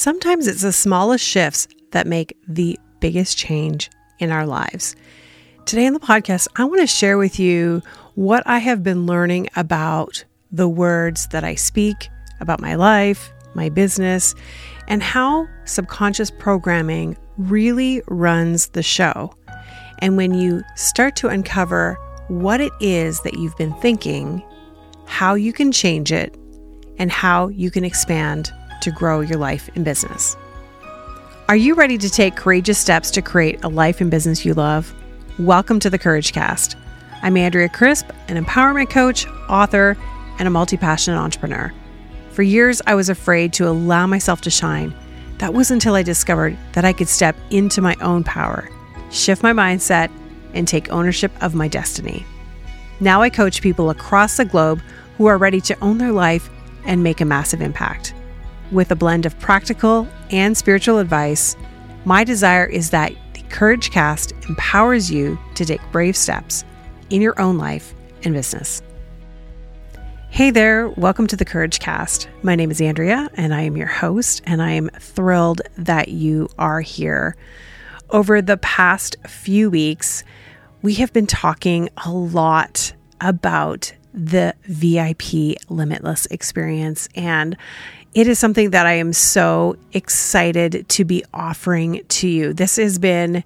Sometimes it's the smallest shifts that make the biggest change in our lives. Today on the podcast, I want to share with you what I have been learning about the words that I speak, about my life, my business, and how subconscious programming really runs the show. And when you start to uncover what it is that you've been thinking, how you can change it, and how you can expand to grow your life and business. Are you ready to take courageous steps to create a life and business you love? Welcome to the Courage Cast. I'm Andrea Crisp, an empowerment coach, author, and a multi passionate entrepreneur. For years, I was afraid to allow myself to shine. That was until I discovered that I could step into my own power, shift my mindset, and take ownership of my destiny. Now I coach people across the globe who are ready to own their life and make a massive impact. With a blend of practical and spiritual advice, my desire is that the Courage Cast empowers you to take brave steps in your own life and business. Hey there, welcome to the Courage Cast. My name is Andrea and I am your host, and I am thrilled that you are here. Over the past few weeks, we have been talking a lot about the VIP Limitless experience. And it is something that I am so excited to be offering to you. This has been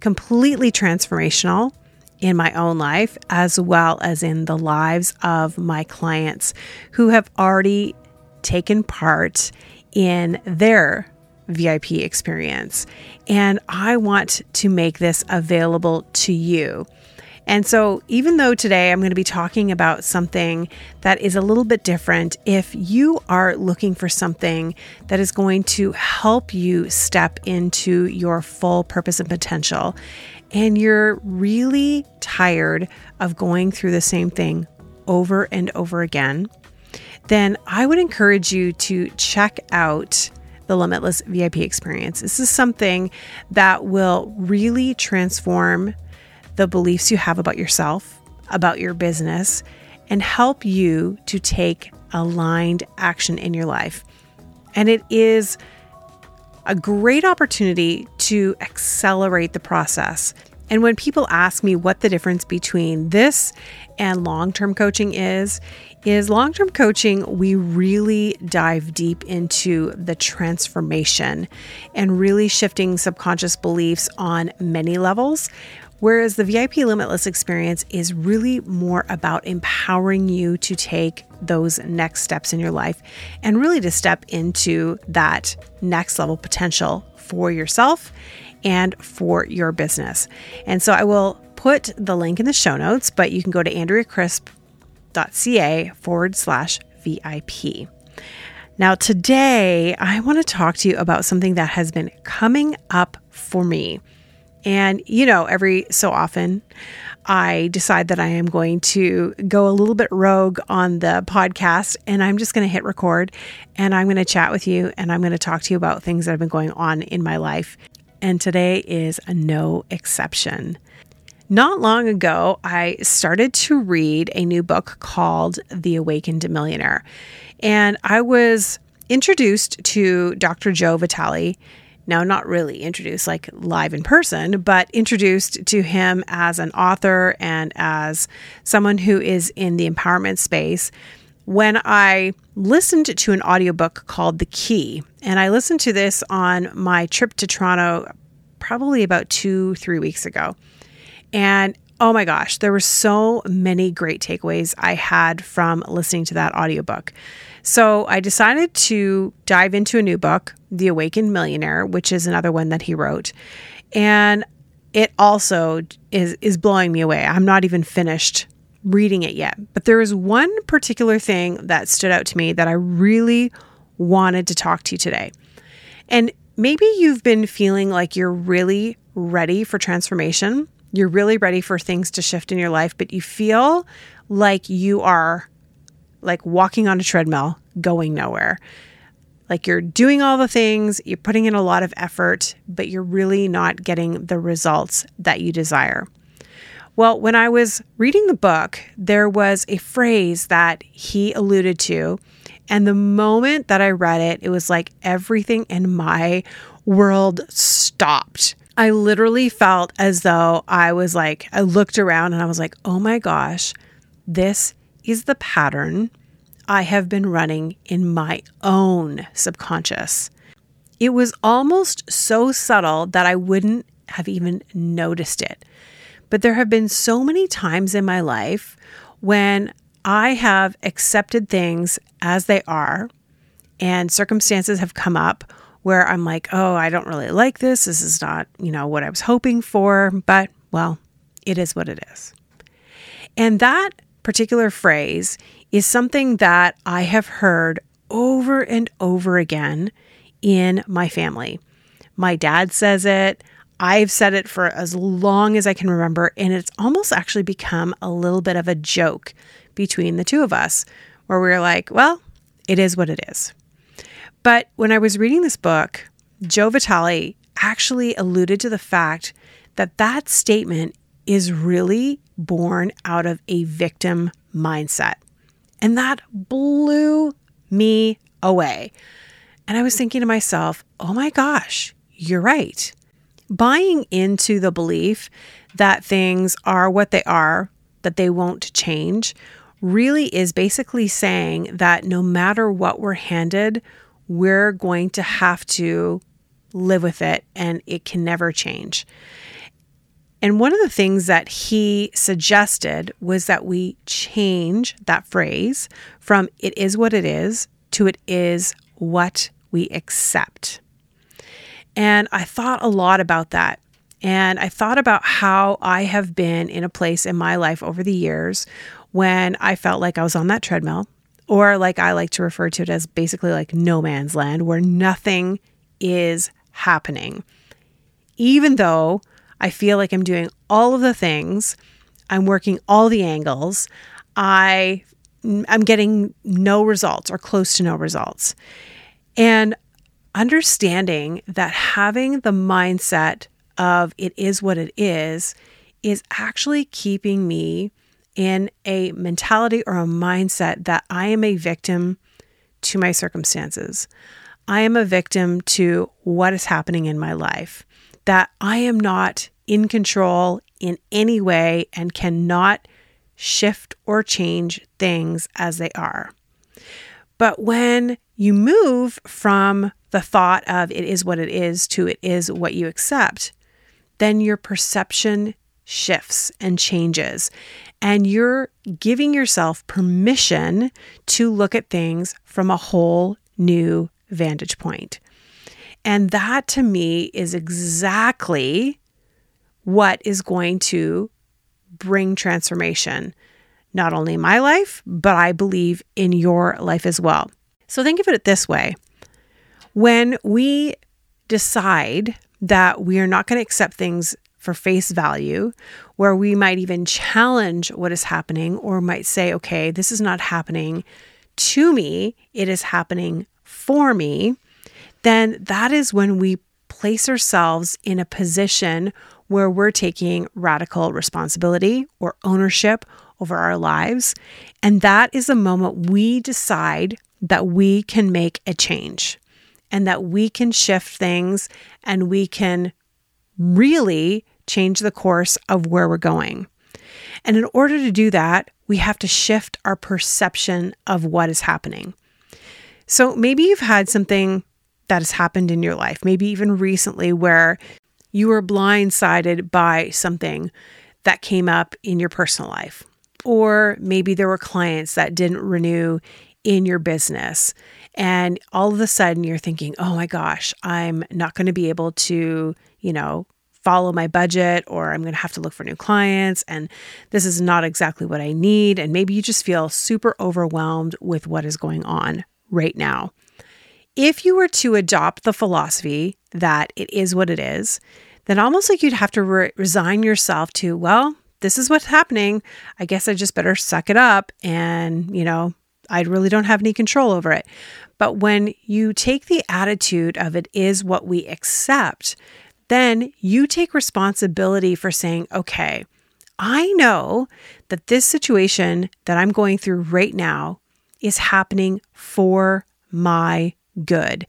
completely transformational in my own life, as well as in the lives of my clients who have already taken part in their VIP experience. And I want to make this available to you. And so, even though today I'm going to be talking about something that is a little bit different, if you are looking for something that is going to help you step into your full purpose and potential, and you're really tired of going through the same thing over and over again, then I would encourage you to check out the Limitless VIP experience. This is something that will really transform the beliefs you have about yourself, about your business, and help you to take aligned action in your life. And it is a great opportunity to accelerate the process. And when people ask me what the difference between this and long term coaching is, is long term coaching, we really dive deep into the transformation and really shifting subconscious beliefs on many levels. Whereas the VIP Limitless experience is really more about empowering you to take those next steps in your life and really to step into that next level potential for yourself and for your business. And so I will put the link in the show notes, but you can go to andreacrisp.ca forward slash VIP. Now, today I want to talk to you about something that has been coming up for me. And, you know, every so often, I decide that I am going to go a little bit rogue on the podcast and I'm just going to hit record and I'm going to chat with you and I'm going to talk to you about things that have been going on in my life. And today is no exception. Not long ago, I started to read a new book called The Awakened Millionaire. And I was introduced to Dr. Joe Vitale now not really introduced like live in person, but introduced to him as an author and as someone who is in the empowerment space when I listened to an audiobook called The Key. And I listened to this on my trip to Toronto probably about two, three weeks ago. And oh my gosh, there were so many great takeaways I had from listening to that audiobook. So I decided to dive into a new book, The Awakened Millionaire, which is another one that he wrote. And it also is is blowing me away. I'm not even finished reading it yet. But there is one particular thing that stood out to me that I really wanted to talk to you today. And maybe you've been feeling like you're really ready for transformation. You're really ready for things to shift in your life, but you feel like you are like walking on a treadmill, going nowhere. Like you're doing all the things, you're putting in a lot of effort, but you're really not getting the results that you desire. Well, when I was reading the book, there was a phrase that he alluded to, And the moment that I read it, it was like everything in my world stopped. I literally felt as though I was like, I looked around and I was like, oh my gosh, this is the pattern I have been running in my own subconscious. It was almost so subtle that I wouldn't have even noticed it. But there have been so many times in my life when I have accepted things as they are and circumstances have come up where I'm like, oh, I don't really like this. This is not, you know, what I was hoping for, but well, it is what it is. And that particular phrase is something that I have heard over and over again in my family. My dad says it. I've said it for as long as I can remember, and it's almost actually become a little bit of a joke between the two of us, where we're like, well, it is what it is. But when I was reading this book, Joe Vitale actually alluded to the fact that that statement is really born out of a victim mindset. And that blew me away. And I was thinking to myself, oh my gosh, you're right buying into the belief that things are what they are, that they won't change, really is basically saying that no matter what we're handed, we're going to have to live with it and it can never change. And one of the things that he suggested was that we change that phrase from it is what it is to it is what we accept. And I thought a lot about that. And I thought about how I have been in a place in my life over the years when I felt like I was on that treadmill, or like I like to refer to it as basically like no man's land, where nothing is happening. Even though I feel like I'm doing all of the things, I'm working all the angles, I I'm getting no results or close to no results. And understanding that having the mindset of it is what it is is actually keeping me in a mentality or a mindset that I am a victim to my circumstances. I am a victim to what is happening in my life, that I am not in control in any way and cannot shift or change things as they are. But when you move from the thought of it is what it is to it is what you accept, then your perception shifts and changes. And you're giving yourself permission to look at things from a whole new vantage point. And that to me is exactly what is going to bring transformation, not only in my life, but I believe in your life as well. So think of it this way when we decide that we are not going to accept things for face value, where we might even challenge what is happening or might say, okay, this is not happening to me, it is happening for me, then that is when we place ourselves in a position where we're taking radical responsibility or ownership over our lives. And that is the moment we decide that we can make a change and that we can shift things and we can really change the course of where we're going. And in order to do that, we have to shift our perception of what is happening. So maybe you've had something that has happened in your life, maybe even recently, where you were blindsided by something that came up in your personal life. Or maybe there were clients that didn't renew in your business. And all of a sudden you're thinking, oh my gosh, I'm not going to be able to, you know, follow my budget or I'm going to have to look for new clients and this is not exactly what I need. And maybe you just feel super overwhelmed with what is going on right now. If you were to adopt the philosophy that it is what it is, then almost like you'd have to re- resign yourself to, well, this is what's happening. I guess I just better suck it up and, you know, I really don't have any control over it. But when you take the attitude of it is what we accept, then you take responsibility for saying, okay, I know that this situation that I'm going through right now is happening for my good.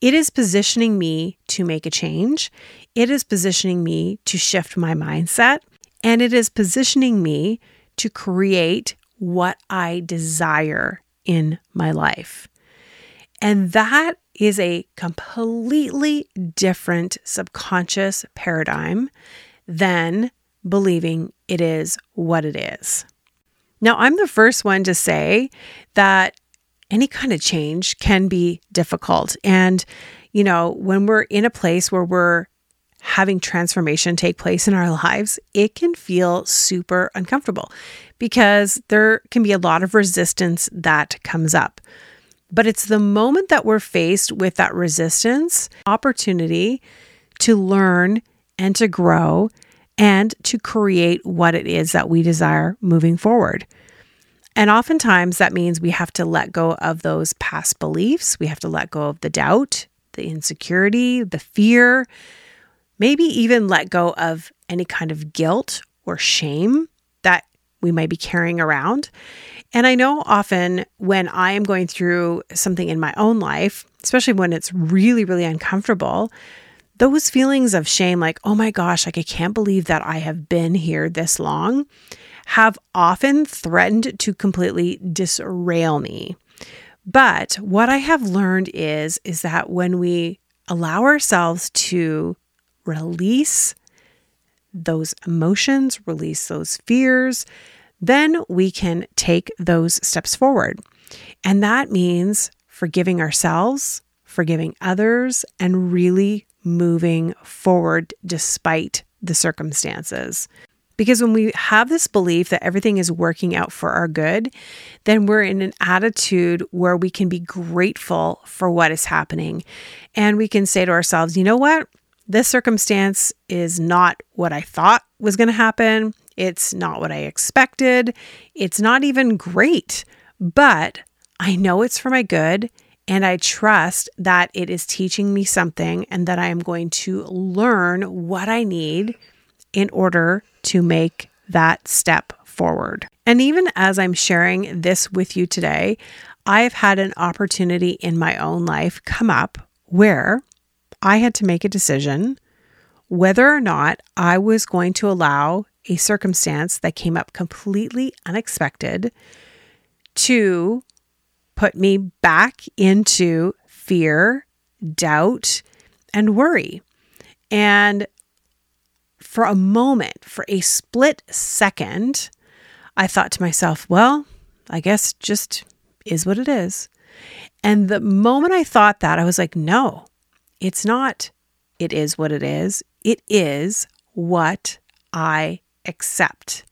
It is positioning me to make a change. It is positioning me to shift my mindset. And it is positioning me to create what I desire in my life. And that is a completely different subconscious paradigm than believing it is what it is. Now, I'm the first one to say that any kind of change can be difficult. And, you know, when we're in a place where we're having transformation take place in our lives, it can feel super uncomfortable because there can be a lot of resistance that comes up. But it's the moment that we're faced with that resistance, opportunity to learn and to grow and to create what it is that we desire moving forward. And oftentimes that means we have to let go of those past beliefs. We have to let go of the doubt, the insecurity, the fear, maybe even let go of any kind of guilt or shame we might be carrying around. And I know often when I am going through something in my own life, especially when it's really, really uncomfortable, those feelings of shame, like, oh my gosh, like I can't believe that I have been here this long, have often threatened to completely disrail me. But what I have learned is is that when we allow ourselves to release those emotions, release those fears, then we can take those steps forward. And that means forgiving ourselves, forgiving others, and really moving forward despite the circumstances. Because when we have this belief that everything is working out for our good, then we're in an attitude where we can be grateful for what is happening. And we can say to ourselves, you know what? This circumstance is not what I thought was going to happen. It's not what I expected. It's not even great, but I know it's for my good. And I trust that it is teaching me something and that I am going to learn what I need in order to make that step forward. And even as I'm sharing this with you today, I have had an opportunity in my own life come up where I had to make a decision whether or not I was going to allow a circumstance that came up completely unexpected to put me back into fear, doubt, and worry. And for a moment, for a split second, I thought to myself, well, I guess just is what it is. And the moment I thought that, I was like, no, it's not, it is what it is. It is what I accept.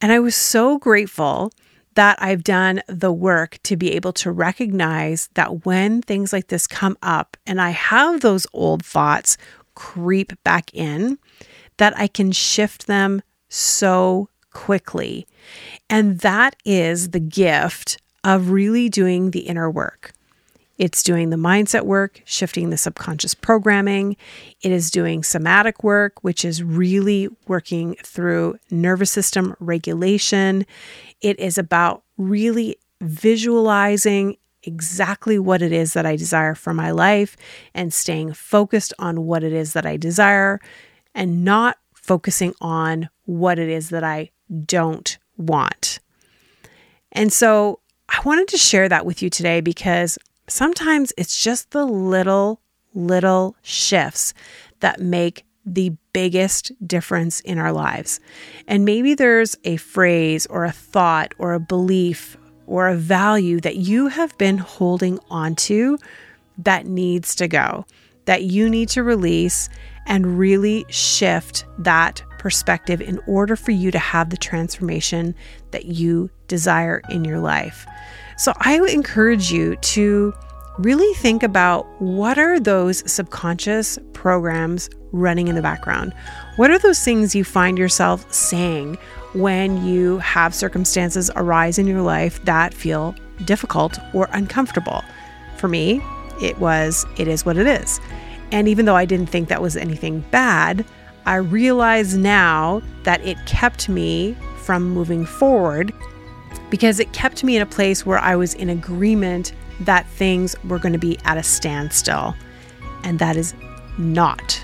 And I was so grateful that I've done the work to be able to recognize that when things like this come up and I have those old thoughts creep back in, that I can shift them so quickly. And that is the gift of really doing the inner work. It's doing the mindset work, shifting the subconscious programming. It is doing somatic work, which is really working through nervous system regulation. It is about really visualizing exactly what it is that I desire for my life and staying focused on what it is that I desire and not focusing on what it is that I don't want. And so I wanted to share that with you today because sometimes it's just the little, little shifts that make the biggest difference in our lives. And maybe there's a phrase or a thought or a belief or a value that you have been holding onto that needs to go, that you need to release and really shift that perspective in order for you to have the transformation that you desire in your life. So I would encourage you to really think about what are those subconscious programs running in the background? What are those things you find yourself saying when you have circumstances arise in your life that feel difficult or uncomfortable? For me, it was, it is what it is. And even though I didn't think that was anything bad, I realize now that it kept me from moving forward because it kept me in a place where I was in agreement that things were going to be at a standstill. And that is not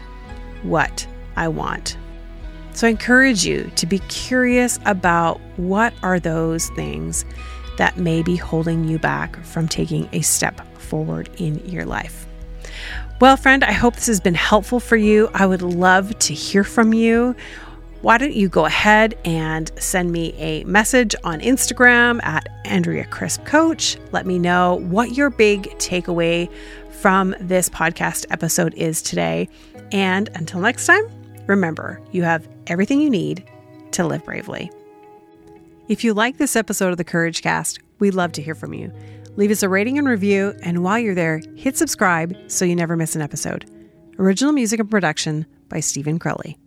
what I want. So I encourage you to be curious about what are those things that may be holding you back from taking a step forward in your life. Well, friend, I hope this has been helpful for you. I would love to hear from you. Why don't you go ahead and send me a message on Instagram at Andrea Crisp Coach? Let me know what your big takeaway from this podcast episode is today. And until next time, remember you have everything you need to live bravely. If you like this episode of the Courage Cast, we'd love to hear from you. Leave us a rating and review, and while you're there, hit subscribe so you never miss an episode. Original music and production by Stephen Crowley.